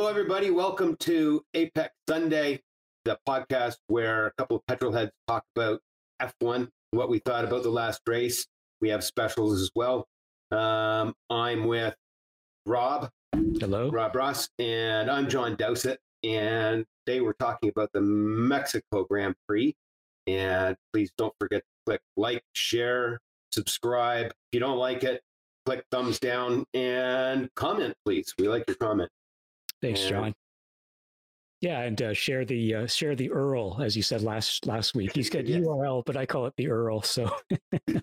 Hello, everybody. Welcome to Apex Sunday, the podcast where a couple of petrol heads talk about F1, what we thought about the last race. We have specials as well. Um, I'm with Rob. Hello. Rob Ross. And I'm John Dowsett. And today we're talking about the Mexico Grand Prix. And please don't forget to click like, share, subscribe. If you don't like it, click thumbs down and comment, please. We like your comment. Thanks, John. Yeah, and uh, share the uh, share the URL as you said last last week. He's got yes. URL, but I call it the URL. So,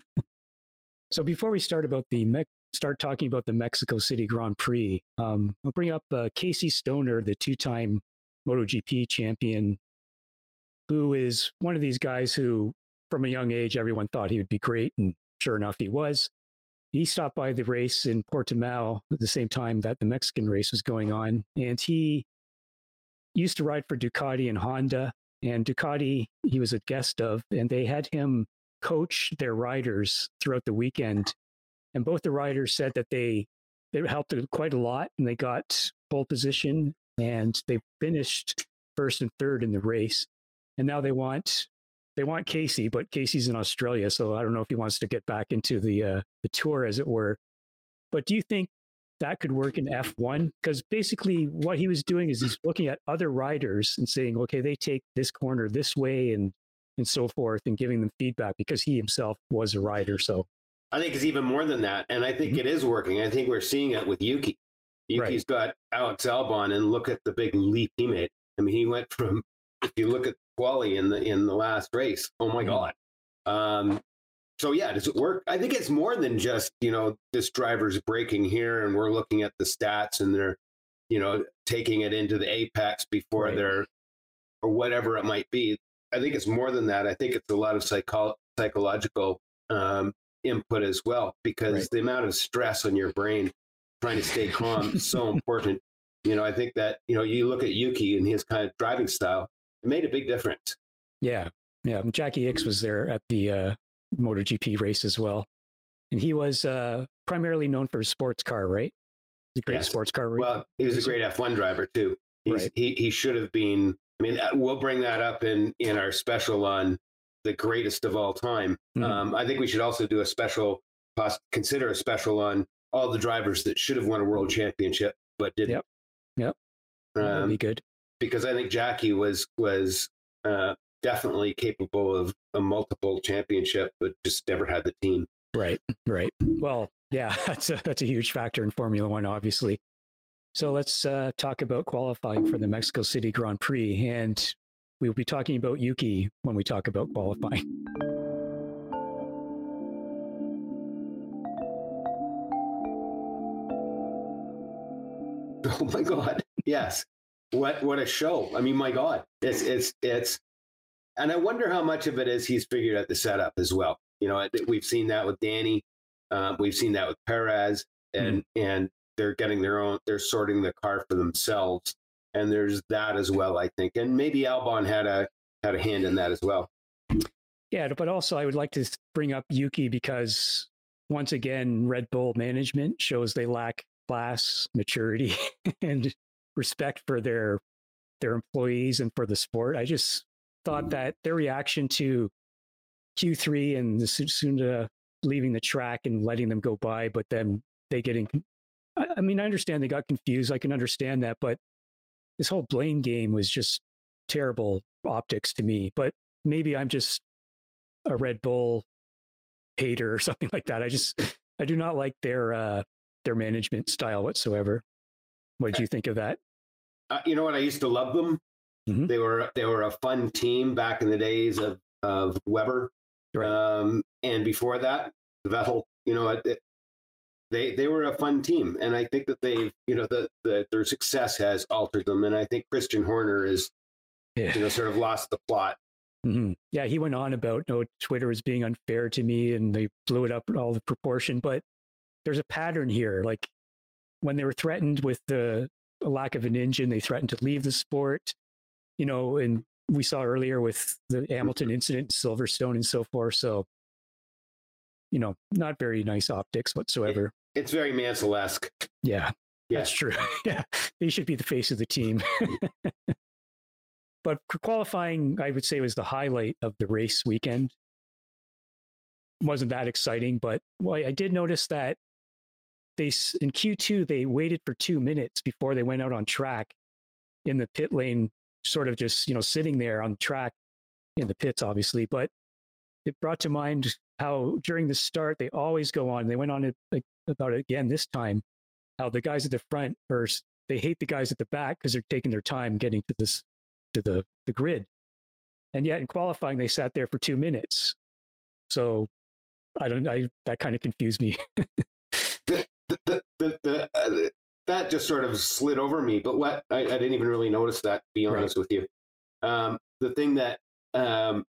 so before we start about the Me- start talking about the Mexico City Grand Prix, um, I'll bring up uh, Casey Stoner, the two-time MotoGP champion, who is one of these guys who, from a young age, everyone thought he would be great, and sure enough, he was he stopped by the race in Portimao at the same time that the Mexican race was going on. And he used to ride for Ducati and Honda. And Ducati, he was a guest of, and they had him coach their riders throughout the weekend. And both the riders said that they they helped quite a lot and they got pole position and they finished first and third in the race. And now they want they want Casey, but Casey's in Australia, so I don't know if he wants to get back into the uh, the tour, as it were. But do you think that could work in F1? Because basically, what he was doing is he's looking at other riders and saying, okay, they take this corner this way, and and so forth, and giving them feedback because he himself was a rider. So I think it's even more than that, and I think mm-hmm. it is working. I think we're seeing it with Yuki. Yuki's right. got Alex Albon, and look at the big leap he made. I mean, he went from if you look at quali in the in the last race. Oh my mm-hmm. god. Um, so yeah, does it work? I think it's more than just you know this driver's braking here, and we're looking at the stats, and they're you know taking it into the apex before right. they're or whatever it might be. I think it's more than that. I think it's a lot of psycho- psychological um, input as well, because right. the amount of stress on your brain trying to stay calm is so important. You know, I think that you know you look at Yuki and his kind of driving style it made a big difference. Yeah. Yeah. Jackie Ickx was there at the uh, MotoGP race as well. And he was uh, primarily known for his sports car, right? He's a great yes. sports car. Well, he was a great F1 driver too. He's, right. He, he should have been, I mean, uh, we'll bring that up in, in our special on the greatest of all time. Mm-hmm. Um, I think we should also do a special, consider a special on all the drivers that should have won a world championship but didn't. Yep. Yep. Um, That'd be good because I think Jackie was was uh, definitely capable of a multiple championship, but just never had the team. Right, right. Well, yeah, that's a that's a huge factor in Formula One, obviously. So let's uh, talk about qualifying for the Mexico City Grand Prix, and we'll be talking about Yuki when we talk about qualifying. Oh my God! Yes, what what a show! I mean, my God, it's it's it's, and I wonder how much of it is he's figured out the setup as well. You know, we've seen that with Danny, um, we've seen that with Perez, and mm. and they're getting their own, they're sorting the car for themselves, and there's that as well, I think, and maybe Albon had a had a hand in that as well. Yeah, but also I would like to bring up Yuki because once again, Red Bull management shows they lack class, maturity, and respect for their their employees and for the sport. I just thought mm-hmm. that their reaction to Q3 and the Tsunoda leaving the track and letting them go by, but then they getting. I mean, I understand they got confused. I can understand that, but this whole blame game was just terrible optics to me. But maybe I'm just a Red Bull hater or something like that. I just I do not like their uh, their management style whatsoever. What did you think of that? Uh, you know what? I used to love them. Mm-hmm. They were they were a fun team back in the days of of Webber, right. um, and before that, the Vettel. You know, it, they they were a fun team, and I think that they've you know the, the their success has altered them, and I think Christian Horner is yeah. you know sort of lost the plot. Mm-hmm. Yeah, he went on about no Twitter is being unfair to me, and they blew it up in all the proportion. But there's a pattern here. Like when they were threatened with the a lack of an engine. They threatened to leave the sport, you know, and we saw earlier with the Hamilton incident, Silverstone, and so forth. So, you know, not very nice optics whatsoever. It's very Mansell esque. Yeah. Yeah. That's true. yeah, he should be the face of the team. but qualifying, I would say, was the highlight of the race weekend. Wasn't that exciting, but well, I did notice that they in Q2 they waited for two minutes before they went out on track in the pit lane, sort of just you know sitting there on track in the pits, obviously. But it brought to mind how during the start they always go on. They went on it, like, about it again this time. How the guys at the front first they hate the guys at the back because they're taking their time getting to this to the the grid, and yet in qualifying they sat there for two minutes. So I don't. I that kind of confused me. the, the, the, uh, that just sort of slid over me. But what I, I didn't even really notice that. To be honest right. with you, um, the thing that um,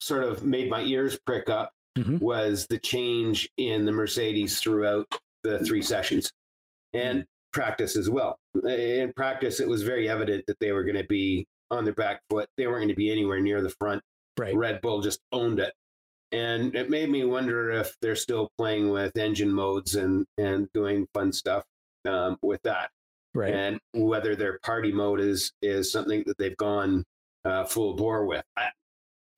sort of made my ears prick up mm-hmm. was the change in the Mercedes throughout the three sessions and mm-hmm. practice as well. In practice, it was very evident that they were going to be on their back foot. They weren't going to be anywhere near the front. Right. Red Bull just owned it. And it made me wonder if they're still playing with engine modes and, and doing fun stuff um, with that. Right. And whether their party mode is is something that they've gone uh, full bore with. I,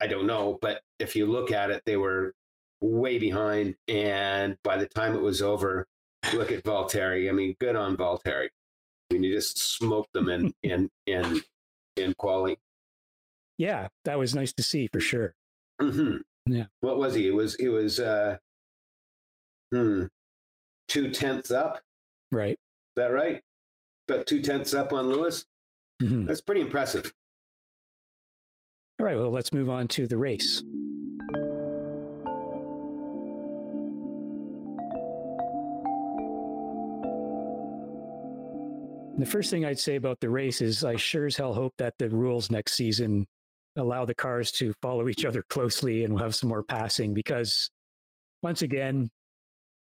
I don't know, but if you look at it, they were way behind. And by the time it was over, look at Valtteri. I mean, good on Valtteri. I mean, you just smoked them in in in in quality. Yeah, that was nice to see for sure. Mm-hmm. Yeah. What was he? It was it was uh, hmm, two tenths up. Right. Is that right? About two tenths up on Lewis. Mm-hmm. That's pretty impressive. All right, well, let's move on to the race. the first thing I'd say about the race is I sure as hell hope that the rules next season allow the cars to follow each other closely and we'll have some more passing because once again,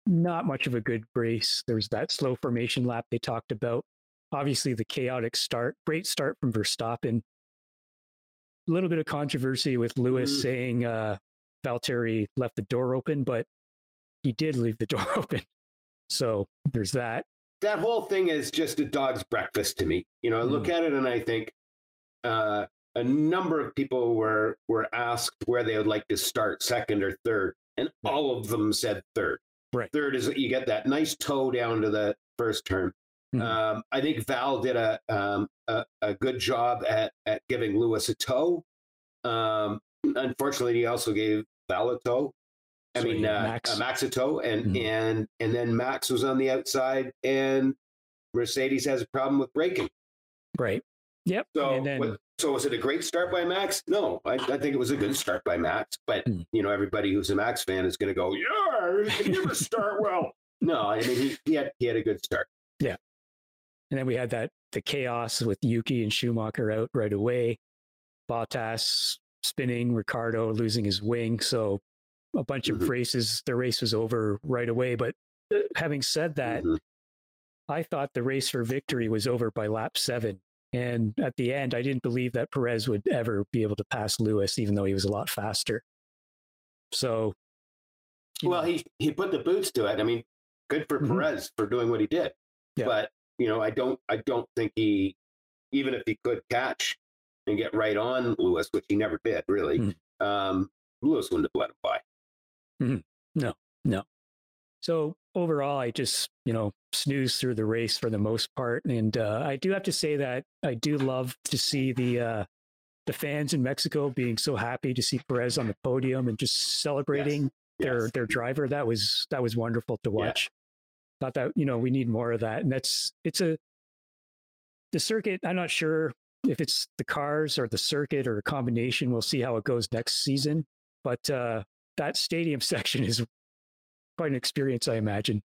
not much of a good race. There's that slow formation lap they talked about. Obviously, the chaotic start, great start from Verstappen a little bit of controversy with Lewis mm. saying uh, Valtteri left the door open, but he did leave the door open. So there's that. That whole thing is just a dog's breakfast to me. You know, I look mm. at it and I think uh, a number of people were were asked where they would like to start, second or third, and all of them said third. Right. Third is you get that nice tow down to the first turn. Mm-hmm. Um, I think Val did a, um, a, a good job at at giving Lewis a tow. Um, unfortunately, he also gave Val a tow. I mean, uh, Max. Max a tow, and mm-hmm. and and then Max was on the outside, and Mercedes has a problem with braking. Right. Yep. So, then... so was it a great start by Max? No, I, I think it was a good start by Max. But mm. you know, everybody who's a Max fan is going to go, "Yeah, he never start well." No, I mean he, he had he had a good start. Yeah. And then we had that the chaos with Yuki and Schumacher out right away. Bottas spinning, Ricciardo losing his wing. So a bunch mm-hmm. of races, the race was over right away. But having said that, mm-hmm. I thought the race for victory was over by lap seven. And at the end, I didn't believe that Perez would ever be able to pass Lewis, even though he was a lot faster. So, well, know. he he put the boots to it. I mean, good for mm-hmm. Perez for doing what he did. Yeah. But you know, I don't I don't think he even if he could catch and get right on Lewis, which he never did really, mm-hmm. um, Lewis wouldn't have let him by. Mm-hmm. No, no. So overall, I just you know snooze through the race for the most part, and uh, I do have to say that I do love to see the uh, the fans in Mexico being so happy to see Perez on the podium and just celebrating yes. their yes. their driver. That was that was wonderful to watch thought that you know we need more of that, and that's it's a the circuit. I'm not sure if it's the cars or the circuit or a combination. We'll see how it goes next season, but uh, that stadium section is quite an experience, I imagine.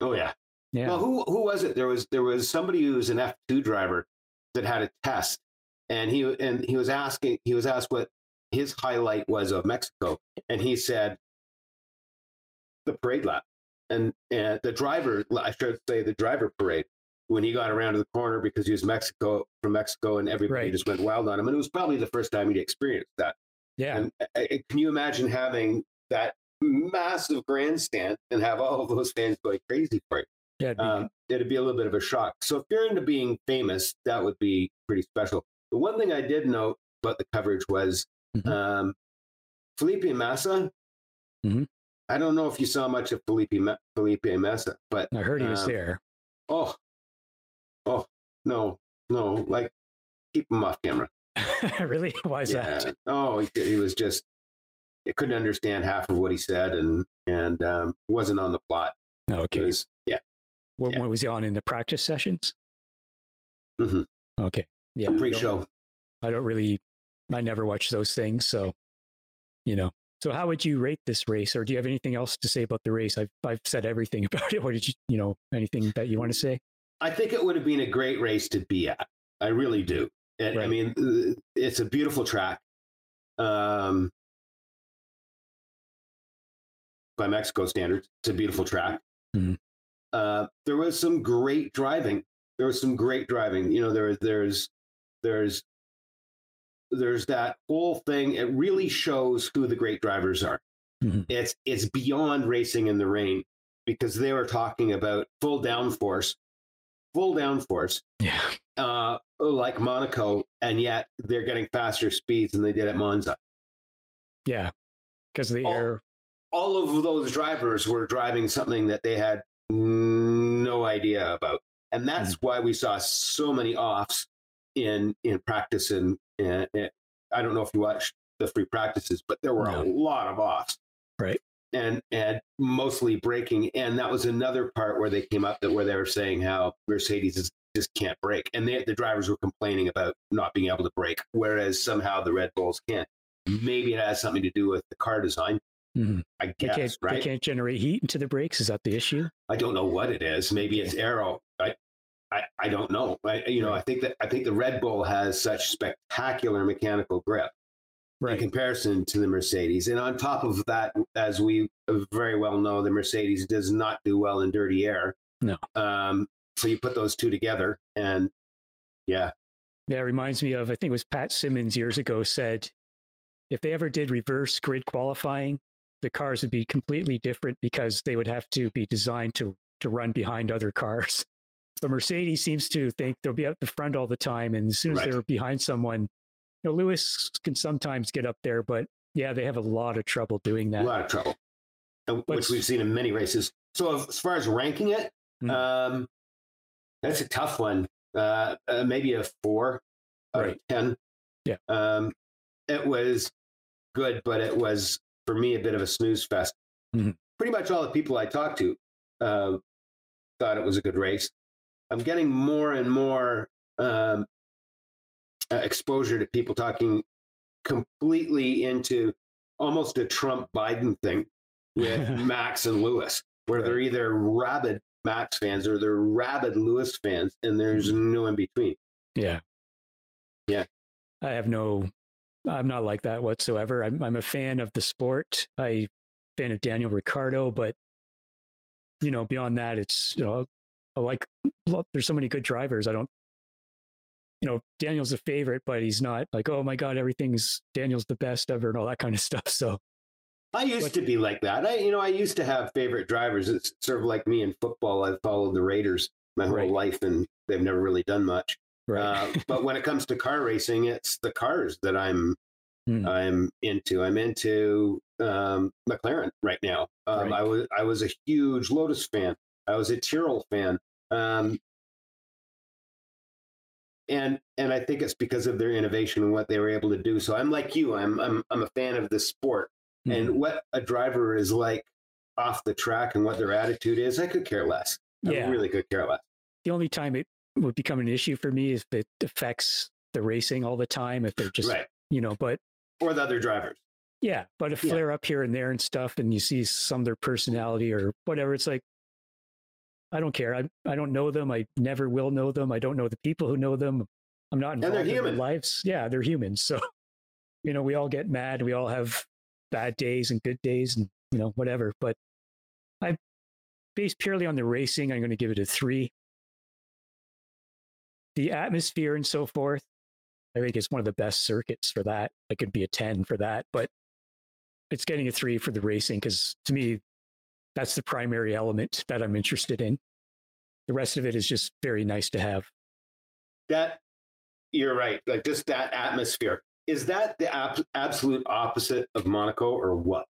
Oh yeah, yeah. Well, who who was it? There was there was somebody who was an F two driver that had a test, and he and he was asking he was asked what his highlight was of Mexico, and he said the parade lap and, and the driver, I should say, the driver parade when he got around to the corner because he was Mexico from Mexico and everybody right. just went wild on him. And it was probably the first time he'd experienced that. Yeah. And uh, uh, can you imagine having that massive grandstand and have all of those fans going crazy for you? Yeah, it'd be, um, it'd be a little bit of a shock. So if you're into being famous, that would be pretty special. The one thing I did note about the coverage was mm-hmm. um, Felipe Massa. Mm-hmm. I don't know if you saw much of Felipe Felipe Massa, but I heard he was um, there. Oh, oh no, no! Like keep him off camera. really? Why is yeah. that? Oh, he, he, was just. I couldn't understand half of what he said, and and um, wasn't on the plot. Okay. Was, yeah. What, yeah. was he on in the practice sessions? Mm-hmm. Okay. Yeah. Pre-show. I don't really. I never watch those things, so you know. So how would you rate this race, or do you have anything else to say about the race? I've I've said everything about it. What did you you know anything that you want to say? I think it would have been a great race to be at. I really do. right. I mean, uh, it's a beautiful track. Um, by Mexico standards, it's a beautiful track. Mm-hmm. Uh, there was some great driving. There was some great driving. You know, there there's there's there's that whole thing. It really shows who the great drivers are. Mm-hmm. It's it's beyond racing in the rain because they were talking about full downforce, full downforce. Yeah. Uh, like Monaco, and yet they're getting faster speeds than they did at Monza. Yeah, because the air. All of those drivers were driving something that they had no idea about, and that's mm-hmm. why we saw so many offs in in practice and, and, and, I don't know if you watched the free practices, but there were no. a lot of offs. Right. And and mostly braking. And that was another part where they came up that where they were saying how Mercedes is, just can't brake. And they, the drivers were complaining about not being able to brake, whereas somehow the Red Bulls can. Maybe it has something to do with the car design. Mm-hmm. I guess, they can't, right? They can't generate heat into the brakes. Is that the issue? I don't know what it is. Maybe it's aero. I, I, I don't know. I, you know, I think that I think the Red Bull has such spectacular mechanical grip right. in comparison to the Mercedes. And on top of that, as we very well know, the Mercedes does not do well in dirty air. No. Um, so you put those two together, and yeah. Yeah, it reminds me of I think it was Pat Symonds years ago said, if they ever did reverse grid qualifying, the cars would be completely different because they would have to be designed to to run behind other cars. The Mercedes seems to think they'll be at the front all the time, and as soon as right. they're behind someone, you know, Lewis can sometimes get up there, but yeah, they have a lot of trouble doing that. A lot of trouble, which we've seen in many races. So as far as ranking it, mm-hmm. um, that's a tough one. Uh, uh, maybe a four right. ten. Yeah. Um, it was good, but it was for me a bit of a snooze fest. Mm-hmm. Pretty much all the people I talked to uh, thought it was a good race. I'm getting more and more um, uh, exposure to people talking completely into almost a Trump Biden thing with Max and Lewis, where they're either rabid Max fans or they're rabid Lewis fans, and there's mm-hmm. no in between. Yeah. Yeah. I have no, I'm not like that whatsoever. I'm, I'm a fan of the sport. I fan of Daniel Ricciardo, but you know, beyond that, it's you know, I like there's so many good drivers. I don't, you know, Daniel's a favorite, but he's not like, oh my god, everything's Daniel's the best ever and all that kind of stuff. So I used but, to be like that. I, you know, I used to have favorite drivers. It's sort of like me in football. I've followed the Raiders my whole right. life, and they've never really done much. Right. Uh, but when it comes to car racing, it's the cars that I'm hmm. I'm into. I'm into um, McLaren right now. Um, right. I was I was a huge Lotus fan. I was a Tyrrell fan. Um, and and I think it's because of their innovation and what they were able to do. So I'm like you. I'm I'm I'm a fan of the sport mm-hmm. and what a driver is like off the track and what their attitude is. I could care less. Yeah. I really could care less. The only time it would become an issue for me if it affects the racing all the time. If they're just right. you know, but or the other drivers. Yeah, but a flare yeah. up here and there and stuff, and you see some of their personality or whatever. It's like I don't care. I I don't know them. I never will know them. I don't know the people who know them. I'm not involved in their lives. Yeah, they're humans. So, you know, we all get mad. We all have bad days and good days, and you know, whatever. But I, based purely on the racing, I'm going to give it a three. The atmosphere and so forth, I think it's one of the best circuits for that. It could be a ten for that, but it's getting a three for the racing because to me, that's the primary element that I'm interested in. The rest of it is just very nice to have. That you're right. Like just that atmosphere. Is that the ab- absolute opposite of Monaco or what?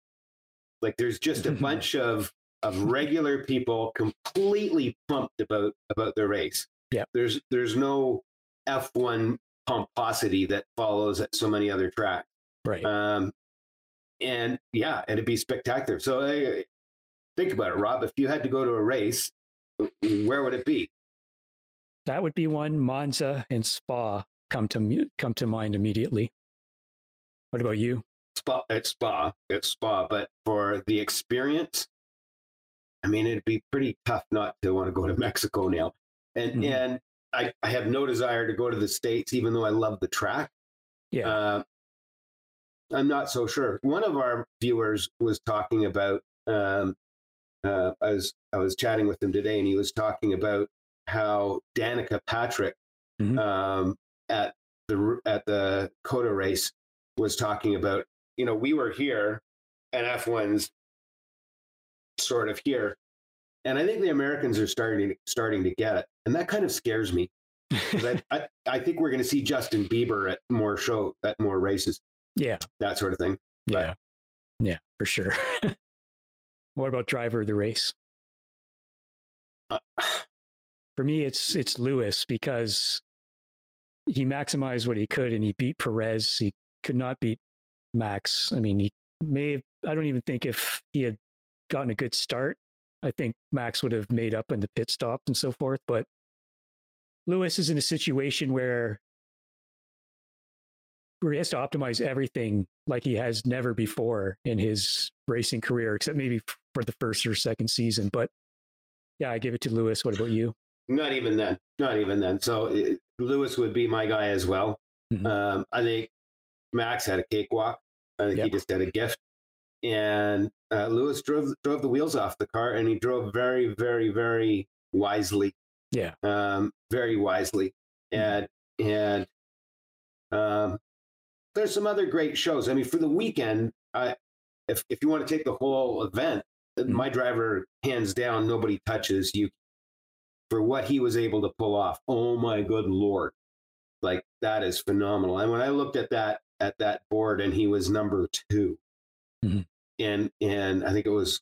Like there's just a bunch of of regular people completely pumped about about the race. Yeah. There's there's no F1 pomposity that follows at so many other tracks. Right. Um, and yeah, and it'd be spectacular. So uh, think about it, Rob. If you had to go to a race, where would it be? That would be one. Monza and Spa come to come to mind immediately. What about you? Spa. It's Spa. It's Spa. But for the experience, I mean, it'd be pretty tough not to want to go to Mexico now. And mm-hmm. and I, I have no desire to go to the states, even though I love the track. Yeah. Uh, I'm not so sure. One of our viewers was talking about. Um, uh, I was I was chatting with him today, and he was talking about how Danica Patrick mm-hmm. um, at the at the COTA race was talking about. You know, we were here, and F1's sort of here, and I think the Americans are starting starting to get it, and that kind of scares me. I, I, I think we're going to see Justin Bieber at more show at more races. Yeah. That sort of thing. Yeah. Yeah, for sure. what about driver of the race? Uh, for me, it's it's Lewis because he maximized what he could and he beat Perez. He could not beat Max. I mean, he may have, I don't even think if he had gotten a good start, I think Max would have made up in the pit stop and so forth. But Lewis is in a situation where where he has to optimize everything like he has never before in his racing career, except maybe for the first or second season. But yeah, I give it to Lewis. What about you? Not even then. Not even then. So it, uh, Lewis would be my guy as well. Mm-hmm. Um, I think Max had a cakewalk. I think yep. he just had a gift. And uh, Lewis drove drove the wheels off the car, and he drove very, very, very wisely. Yeah, um, very wisely. Mm-hmm. And and um, there's some other great shows. I mean, for the weekend, I, if if you want to take the whole event, mm-hmm. my driver, hands down, nobody touches you for what he was able to pull off. Oh my good lord, like that is phenomenal. And when I looked at that at that board, and he was number 2 mm-hmm. and and I think it was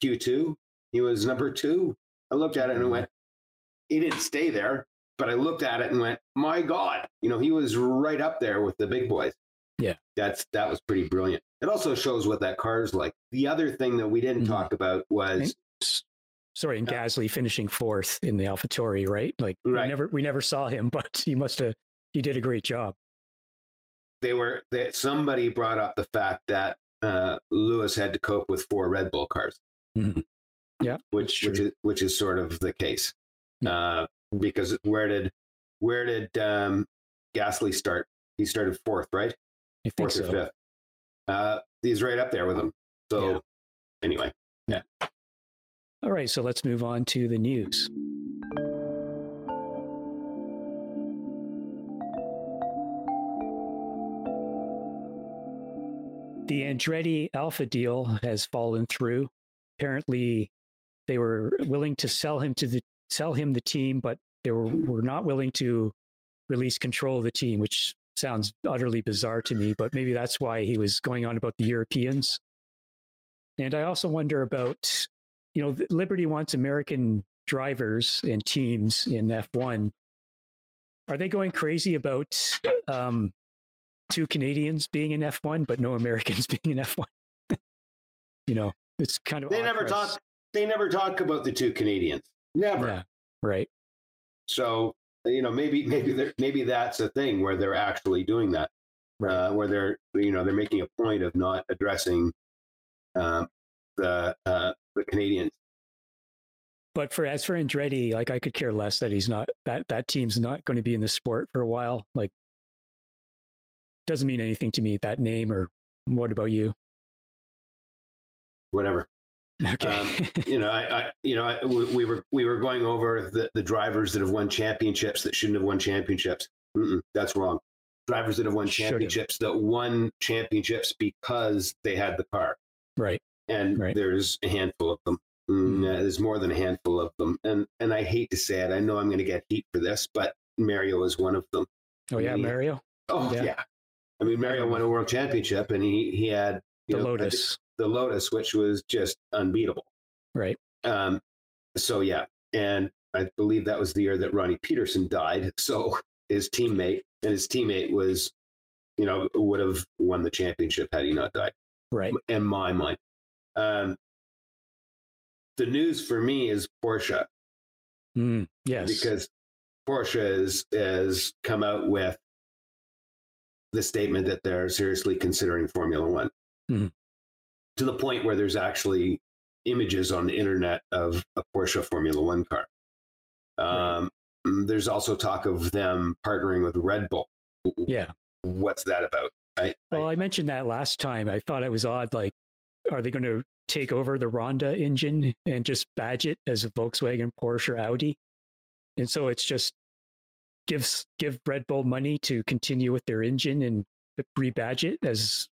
Q two. He was number two. I looked at it and mm-hmm. went. He didn't stay there, but I looked at it and went, "My God!" You know, he was right up there with the big boys. Yeah, that's that was pretty brilliant. It also shows what that car is like. The other thing that we didn't mm-hmm. talk about was sorry, and Gasly finishing fourth in the AlphaTauri, right? Like right. we never we never saw him, but he must have he did a great job. They were that somebody brought up the fact that uh, Lewis had to cope with four Red Bull cars. Mm-hmm. Yeah, which which is which is sort of the case, uh, because where did where did um, Gasly start? He started fourth, right? I think fourth so. or fifth. Uh, he's right up there with them. So yeah. anyway, yeah. All right, so let's move on to the news. The Andretti Alpha deal has fallen through. Apparently, they were willing to sell him to the sell him the team, but they were, were not willing to release control of the team, which sounds utterly bizarre to me, but maybe that's why he was going on about the Europeans. And I also wonder about, you know, Liberty wants American drivers and teams in F1. Are they going crazy about um, two Canadians being in F1, but no Americans being in F1? you know, it's kind of they never talk. They never talk about the two Canadians. Never. Yeah, right. So you know maybe maybe maybe that's a thing where they're actually doing that right. uh, where they're you know they're making a point of not addressing uh, the uh, the Canadians. But for as for Andretti, like I could care less that he's not that that team's not going to be in the sport for a while. Like doesn't mean anything to me that name or what about you? Whatever. Okay. Um, you know, I, I you know, I, we were we were going over the, the drivers that have won championships that shouldn't have won championships. Mm-mm, that's wrong. Drivers that have won championships that won championships because they had the car. Right. And right. there's a handful of them. Mm, mm. There's more than a handful of them, and and I hate to say it. I know I'm going to get heat for this, but Mario is one of them. Oh yeah, Mario. Oh yeah. yeah. I mean, Mario won a world championship, and he he had the know, Lotus, the Lotus, which was just unbeatable. Right. Um. So yeah, and I believe that was the year that Ronnie Peterson died. So his teammate and his teammate was, you know, would have won the championship had he not died. Right. In my mind. Um, the news for me is Porsche. Mm, yes. Because Porsche has, has come out with the statement that they're seriously considering Formula One mm. to the point where there's actually images on the internet of a Porsche Formula One car. Um, right. There's also talk of them partnering with Red Bull. Yeah. What's that about? I, well, I, I mentioned that last time. I thought it was odd. Like, are they going to take over the Honda engine and just badge it as a Volkswagen, Porsche, Audi? And so it's just gives give Red Bull money to continue with their engine and rebadge it as,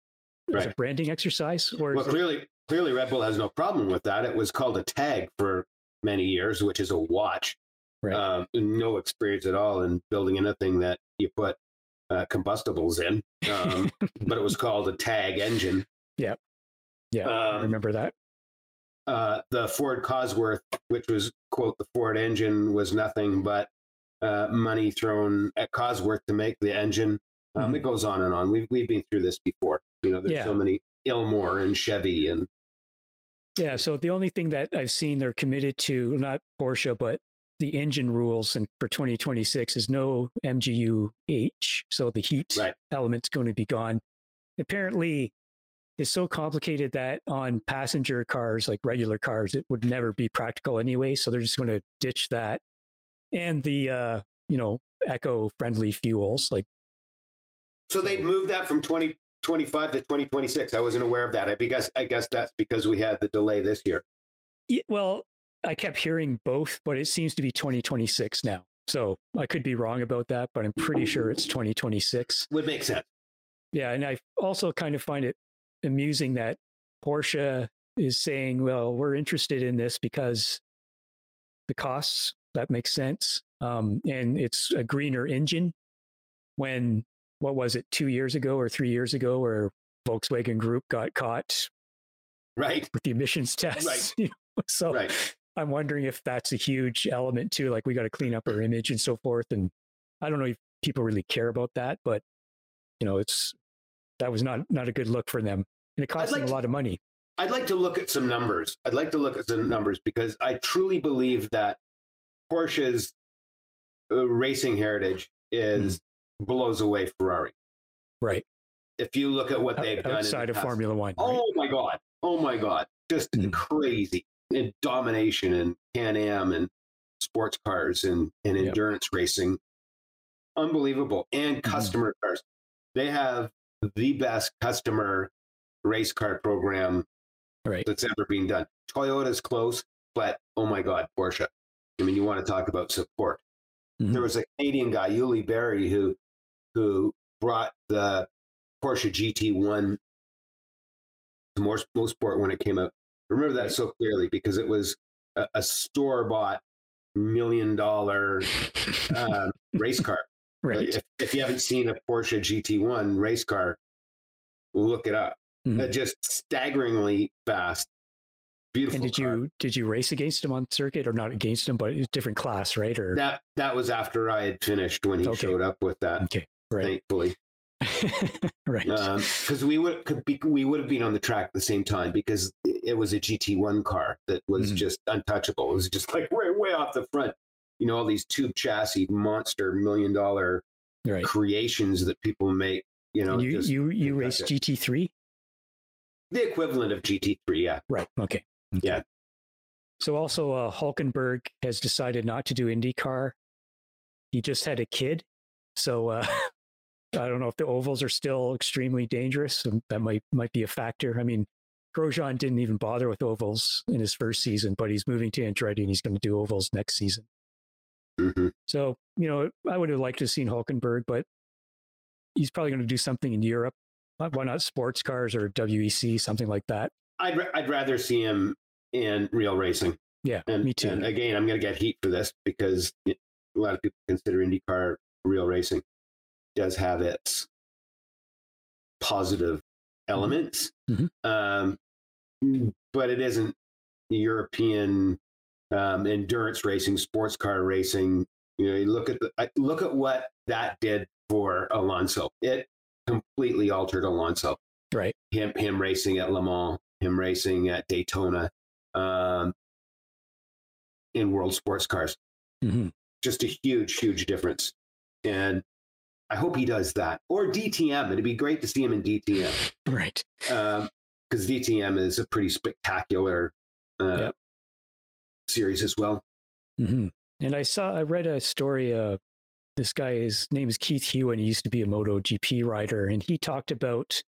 right. as a branding exercise. Or well, clearly, clearly Red Bull has no problem with that. It was called a TAG for many years, which is a watch. Right. Um, no experience at all in building anything that you put uh, combustibles in, um, but it was called a TAG engine. Yeah, yeah, um, I remember that. Uh, the Ford Cosworth, which was quote the Ford engine, was nothing but uh, money thrown at Cosworth to make the engine. Um, mm-hmm. It goes on and on. We've we've been through this before. You know, there's yeah. so many Ilmor and Chevy and. Yeah, so the only thing that I've seen they're committed to, not Porsche, but the engine rules and for 2026 is no MGU-H. So the heat right. element's going to be gone. Apparently, it's so complicated that on passenger cars, like regular cars, it would never be practical anyway. So they're just going to ditch that and the uh, you know eco-friendly fuels like. So they moved that from 2025 to 2026. I wasn't aware of that. I guess I guess that's because we had the delay this year. Yeah, well, I kept hearing both, but it seems to be 2026 now. So I could be wrong about that, but I'm pretty sure it's 2026. Would make sense. Yeah, and I also kind of find it amusing that Porsche is saying, "Well, we're interested in this because the costs that makes sense. Um, and it's a greener engine. When what was it, two years ago or three years ago, where Volkswagen Group got caught, right, with the emissions tests. Right. so right. I'm wondering if that's a huge element too. Like we got to clean up our image and so forth. And I don't know if people really care about that, but you know, it's that was not not a good look for them, and it cost like them a lot of money. I'd like to look at some numbers. I'd like to look at some numbers because I truly believe that Porsche's uh, racing heritage is mm. blows away Ferrari. Right. If you look at what they've outside done outside of Formula One. Right? Oh my God. Oh my God. Just mm. crazy. And domination and Can Am and sports cars and, and endurance yep. racing. Unbelievable. And mm-hmm. customer mm. cars. They have the best customer race car program right. that's ever been done. Toyota's close, but oh my God, Porsche. I mean, you want to talk about support. Mm-hmm. There was a Canadian guy, Uli Bieri, who who brought the Porsche GT1 to more Mosport when it came out. I remember that so clearly because it was a, a store bought million dollar uh, race car. Right. If, if, you haven't seen a Porsche GT1 race car, look it up. Mm-hmm. Uh, just staggeringly fast. Beautiful. And did car. you did you race against him on circuit or not against him, but a different class, right? Or that that was after I had finished when he okay. showed up with that. Okay, right. Thankfully, right. Because um, we would could be, we would have been on the track at the same time because it was a GT1 car that was mm just untouchable. It was just like way way off the front. You know, all these tube chassis monster million dollar right. creations that people make. You know, and you you you race GT3. The equivalent of GT3, yeah. Right. Okay. Yeah. So also, uh, Hulkenberg has decided not to do IndyCar. He just had a kid, so uh, I don't know if the ovals are still extremely dangerous. That might might be a factor. I mean, Grosjean didn't even bother with ovals in his first season, but he's moving to Andretti and he's going to do ovals next season. Mm-hmm. So you know, I would have liked to have seen Hulkenberg, but he's probably going to do something in Europe. Why not sports cars or WEC, something like that? I'd I'd rather see him in real racing. Yeah, and, me too. And again, I'm going to get heat for this because a lot of people consider IndyCar real racing does have its positive mm-hmm. elements, mm-hmm. um, but it isn't European um, endurance racing, sports car racing. You know, you look at the look at what that did for Alonso. It completely altered Alonso. Right. Him him racing at Le Mans, him racing at Daytona, um, in world sports cars. Mm-hmm. Just a huge, huge difference. And I hope he does that. Or DTM. It'd be great to see him in DTM. Right. Because um, DTM is a pretty spectacular uh, yep. series as well. Mm-hmm. And I saw, I read a story. Uh, this guy, his name is Keith Huewen. He used to be a MotoGP rider, and he talked about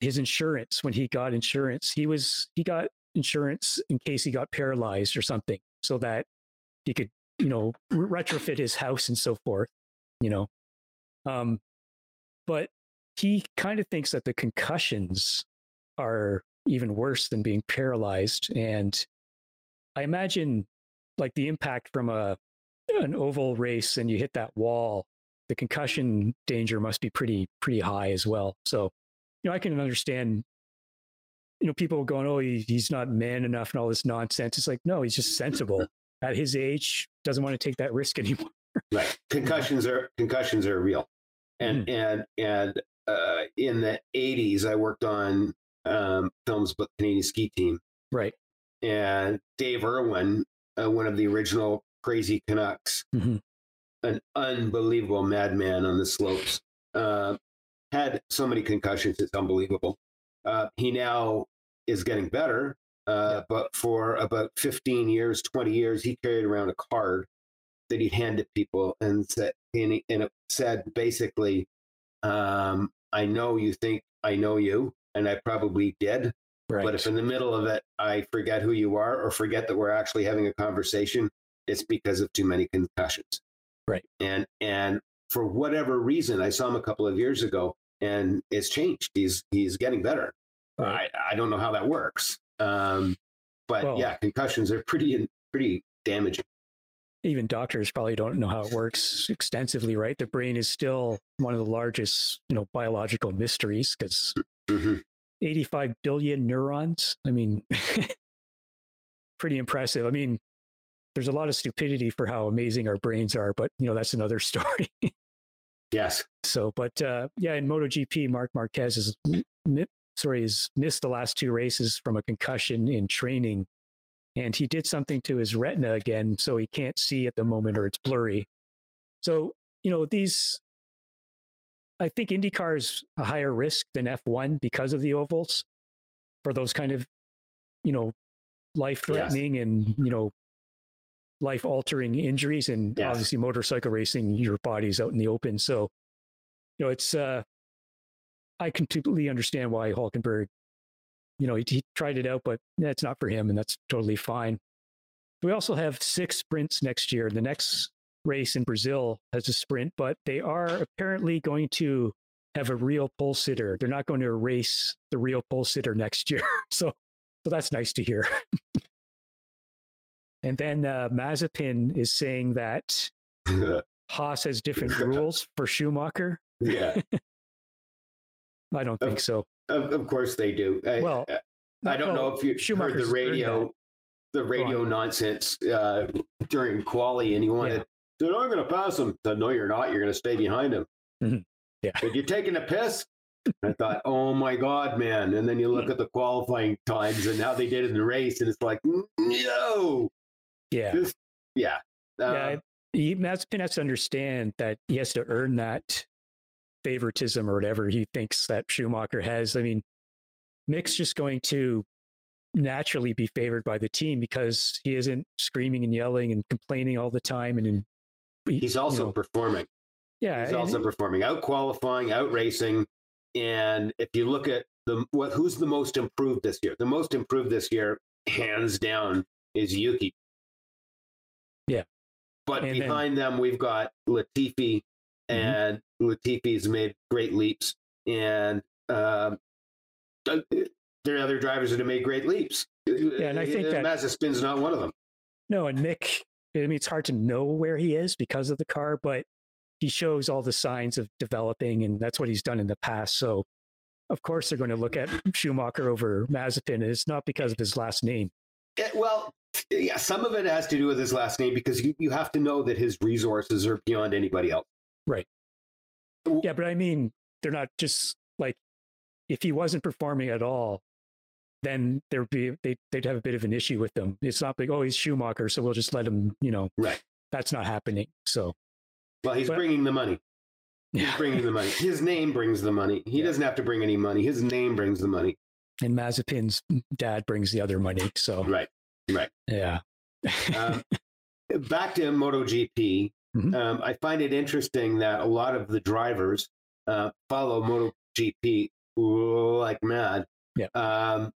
his insurance when he got insurance. He was he got insurance in case he got paralyzed or something, so that he could, you know, retrofit his house and so forth. You know, um, but he kind of thinks that the concussions are even worse than being paralyzed, and I imagine like the impact from a an oval race and you hit that wall, the concussion danger must be pretty pretty high as well. So, you know, I can understand you know, people going, "Oh, he, he's not man enough," and all this nonsense. It's like, no, he's just sensible. At his age, doesn't want to take that risk anymore. right. Concussions are concussions are real, and mm. and and uh, in the '80s, I worked on um, films about the Canadian ski team. Right. And Dave Irwin, uh, one of the original Crazy Canucks, mm-hmm. an unbelievable madman on the slopes, uh, had so many concussions. It's unbelievable. Uh, he now is getting better, uh, but for about 15 years, 20 years, he carried around a card that he'd hand to people and said, and, he, and it said basically, um, I know you think I know you, and I probably did. Right. But if in the middle of it I forget who you are or forget that we're actually having a conversation, it's because of too many concussions. Right. And and for whatever reason, I saw him a couple of years ago, and it's changed. He's he's getting better. Right. I, I don't know how that works. Um, but well, yeah, concussions are pretty pretty damaging. Even doctors probably don't know how it works extensively, right? The brain is still one of the largest, you know, biological mysteries because mm-hmm. 85 billion neurons. I mean, pretty impressive. I mean, there's a lot of stupidity for how amazing our brains are, but you know, that's another story. Yes. So, but uh, yeah, in MotoGP, Marc Marquez is sorry, has missed the last two races from a concussion in training. And he did something to his retina again, so he can't see at the moment or it's blurry. So, you know, these, I think IndyCar is a higher risk than F1 because of the ovals for those kind of, you know, life threatening yes. and, you know, life altering injuries. And yes. obviously, motorcycle racing, your body's out in the open. So, you know, it's, uh, I completely understand why Hulkenberg, you know, he, he tried it out, but that's not for him, and that's totally fine. We also have six sprints next year. The next race in Brazil has a sprint, but they are apparently going to have a real pole sitter. They're not going to erase the real pole sitter next year. So, so that's nice to hear. and then uh, Mazepin is saying that Haas has different rules for Schumacher. Yeah. I don't think of, so. Of, of, course they do. I, well, I, don't well, know if you heard the radio, the radio nonsense uh, during quali, and you wanted. Yeah. Said, I'm going to pass him. Said, no, you're not. You're going to stay behind him. Mm-hmm. Yeah. But you're taking a piss. I thought, oh my God, man. And then you look at the qualifying times and how they did in the race, and it's like, no. Yeah. Yeah. Uh, yeah. He, Mazepin has to understand that he has to earn that favoritism or whatever he thinks that Schumacher has. I mean, Mick's just going to naturally be favored by the team because he isn't screaming and yelling and complaining all the time. And, he's also know, performing. Yeah, he's also performing, out qualifying, out racing. And if you look at the what, who's the most improved this year? The most improved this year, hands down, is Yuki. But and behind then, them we've got Latifi mm-hmm. and Latifi's made great leaps, and um, there are other drivers that have made great leaps. Yeah, and I think that Mazepin's not one of them. No, and Mick. I mean, it's hard to know where he is because of the car, but he shows all the signs of developing, and that's what he's done in the past. So, of course, they're going to look at Schumacher over Mazepin, and it's not because of his last name. It, well, yeah, some of it has to do with his last name because you, you have to know that his resources are beyond anybody else. Right. Yeah, but I mean, they're not just like if he wasn't performing at all, then there'd be they, would have a bit of an issue with them. It's not like oh he's Schumacher, so we'll just let him. You know, right? That's not happening. So, well, he's but, bringing the money. He's yeah. bringing the money. His name brings the money. He yeah. doesn't have to bring any money. His name brings the money. And Mazepin's dad brings the other money. So right, right, yeah. um, back to MotoGP. Mm-hmm. Um, I find it interesting that a lot of the drivers uh, follow MotoGP like mad. Yeah. Um,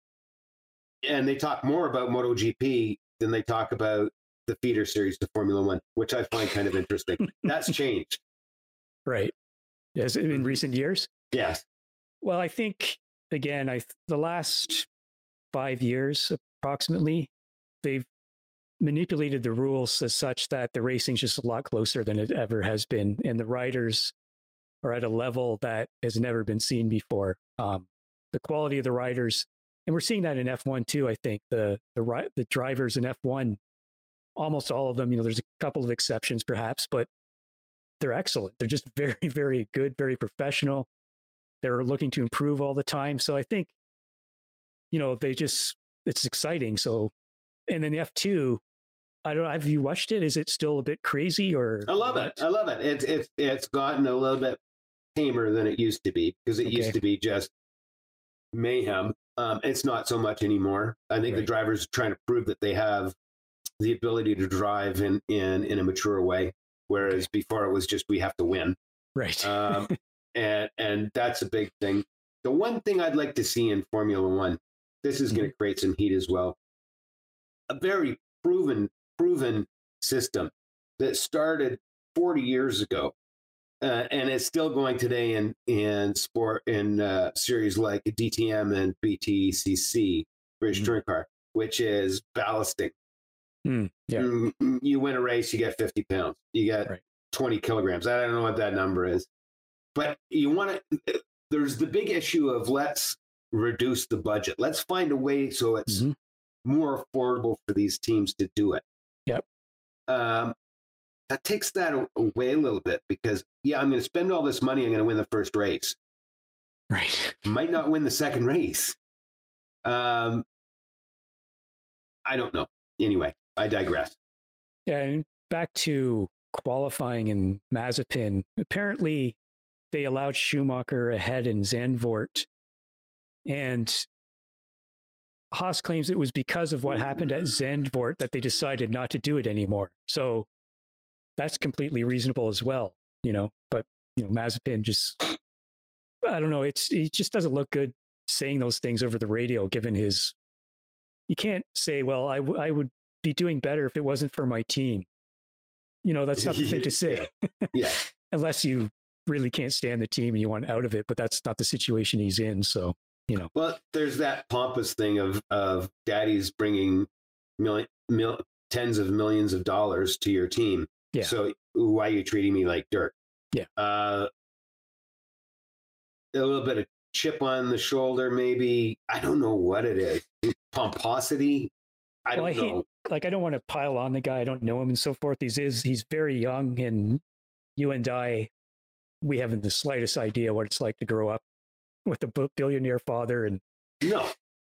and they talk more about MotoGP than they talk about the feeder series to Formula One, which I find kind of interesting. That's changed. Right. Yes, in recent years. Yes. Well, I think again, I the last five years approximately, they've manipulated the rules as such that the racing's just a lot closer than it ever has been, and the riders are at a level that has never been seen before. Um, the quality of the riders and we're seeing that in F1 too. I think the the the drivers in F1, almost all of them. You know, there's a couple of exceptions perhaps, but they're excellent. They're just very very good, very professional. They're looking to improve all the time. So I think, you know, they just it's exciting. So, and then F2, I don't. Have you watched it? Is it still a bit crazy or? I love what? it. I love it. It's it's it's gotten a little bit tamer than it used to be because it okay. used to be just mayhem. Um, it's not so much anymore. I think right. the drivers are trying to prove that they have the ability to drive in in in a mature way, whereas okay. before it was just we have to win. Right. um, and and that's a big thing. The one thing I'd like to see in Formula One, this is mm-hmm. going to create some heat as well. A very proven proven system that started 40 years ago uh, and it's still going today in in sport in uh, series like DTM and BTCC British mm. Touring Car, which is ballasting. Mm, yeah, mm, you win a race, you get fifty pounds, you get right. twenty kilograms. I don't know what that number is, but you want to. There's the big issue of let's reduce the budget. Let's find a way so it's mm-hmm. more affordable for these teams to do it. Yep. Um, that takes that away a little bit because yeah, I'm going to spend all this money. I'm going to win the first race. Right. Might not win the second race. Um, I don't know. Anyway, I digress. Yeah, and back to qualifying in Mazepin. Apparently, they allowed Schumacher ahead in Zandvoort, and Haas claims it was because of what happened at Zandvoort that they decided not to do it anymore. So that's completely reasonable as well, you know. But you know, Mazepin just I don't know, it's he just doesn't look good saying those things over the radio given his you can't say, well, I, w- I would be doing better if it wasn't for my team. You know, that's not the thing to say. yeah. Unless you really can't stand the team and you want out of it, but that's not the situation he's in. So, you know. Well, there's that pompous thing of of daddy's bringing million, mil, tens of millions of dollars to your team, yeah. So why are you treating me like dirt? Yeah. Uh, a little bit of chip on the shoulder, maybe. I don't know what it is. Pomposity. I well, don't I know. Like I don't want to pile on the guy. I don't know him and so forth. He's is he's very young, and you and I, we haven't the slightest idea what it's like to grow up with a billionaire father and no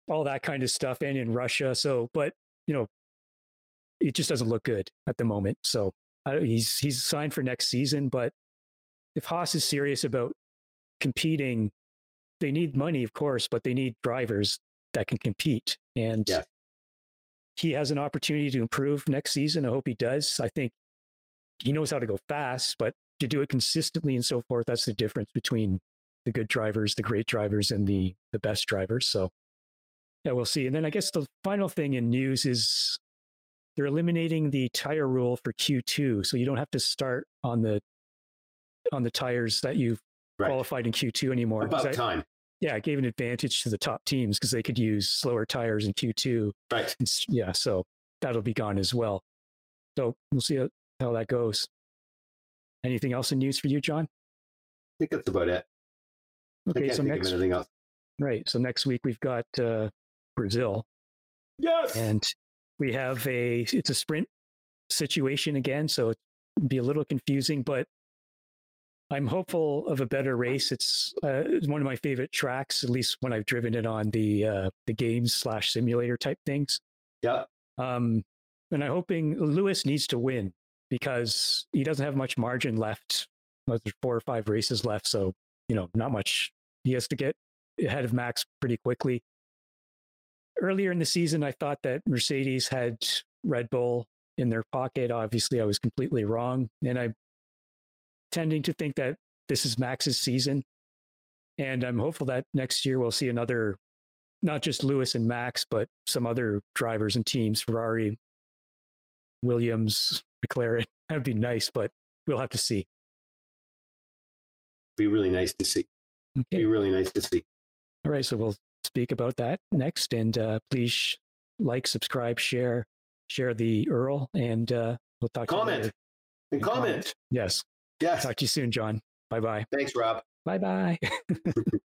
all that kind of stuff, and in Russia. So, but you know, it just doesn't look good at the moment. So he's he's signed for next season, but if Haas is serious about competing, they need money, of course, but they need drivers that can compete. And yeah. he has an opportunity to improve next season. I hope he does. I think he knows how to go fast, but to do it consistently and so forth, that's the difference between the good drivers, the great drivers, and the the best drivers. So yeah, we'll see. And then I guess the final thing in news is they're eliminating the tire rule for Q2, so you don't have to start on the on the tires that you've right. qualified in Q2 anymore. About I, time. yeah, it gave an advantage to the top teams because they could use slower tires in Q2. Right. And, yeah, so that'll be gone as well. So we'll see how, how that goes. Anything else in news for you, John? I think that's about it. Okay, so next anything else. Right. So next week we've got uh, Brazil. Yes. And we have a it's a sprint situation again, so it'd be a little confusing, but I'm hopeful of a better race. It's uh, one of my favorite tracks, at least when I've driven it on the uh, the games slash simulator type things. Yeah. Um, and I'm hoping Lewis needs to win because he doesn't have much margin left. There's four or five races left, so you know, not much. He has to get ahead of Max pretty quickly. Earlier in the season, I thought that Mercedes had Red Bull in their pocket. Obviously, I was completely wrong, and I'm tending to think that this is Max's season. And I'm hopeful that next year we'll see another, not just Lewis and Max, but some other drivers and teams, Ferrari, Williams, McLaren. That'd be nice, but we'll have to see. Be really nice to see. Okay. Be really nice to see. All right, so we'll speak about that next, and uh, please like, subscribe, share, share the URL, and uh, we'll talk. Comment to you and comment. comment. Yes. Yes. Talk to you soon, John. Bye bye. Thanks, Rob. Bye bye.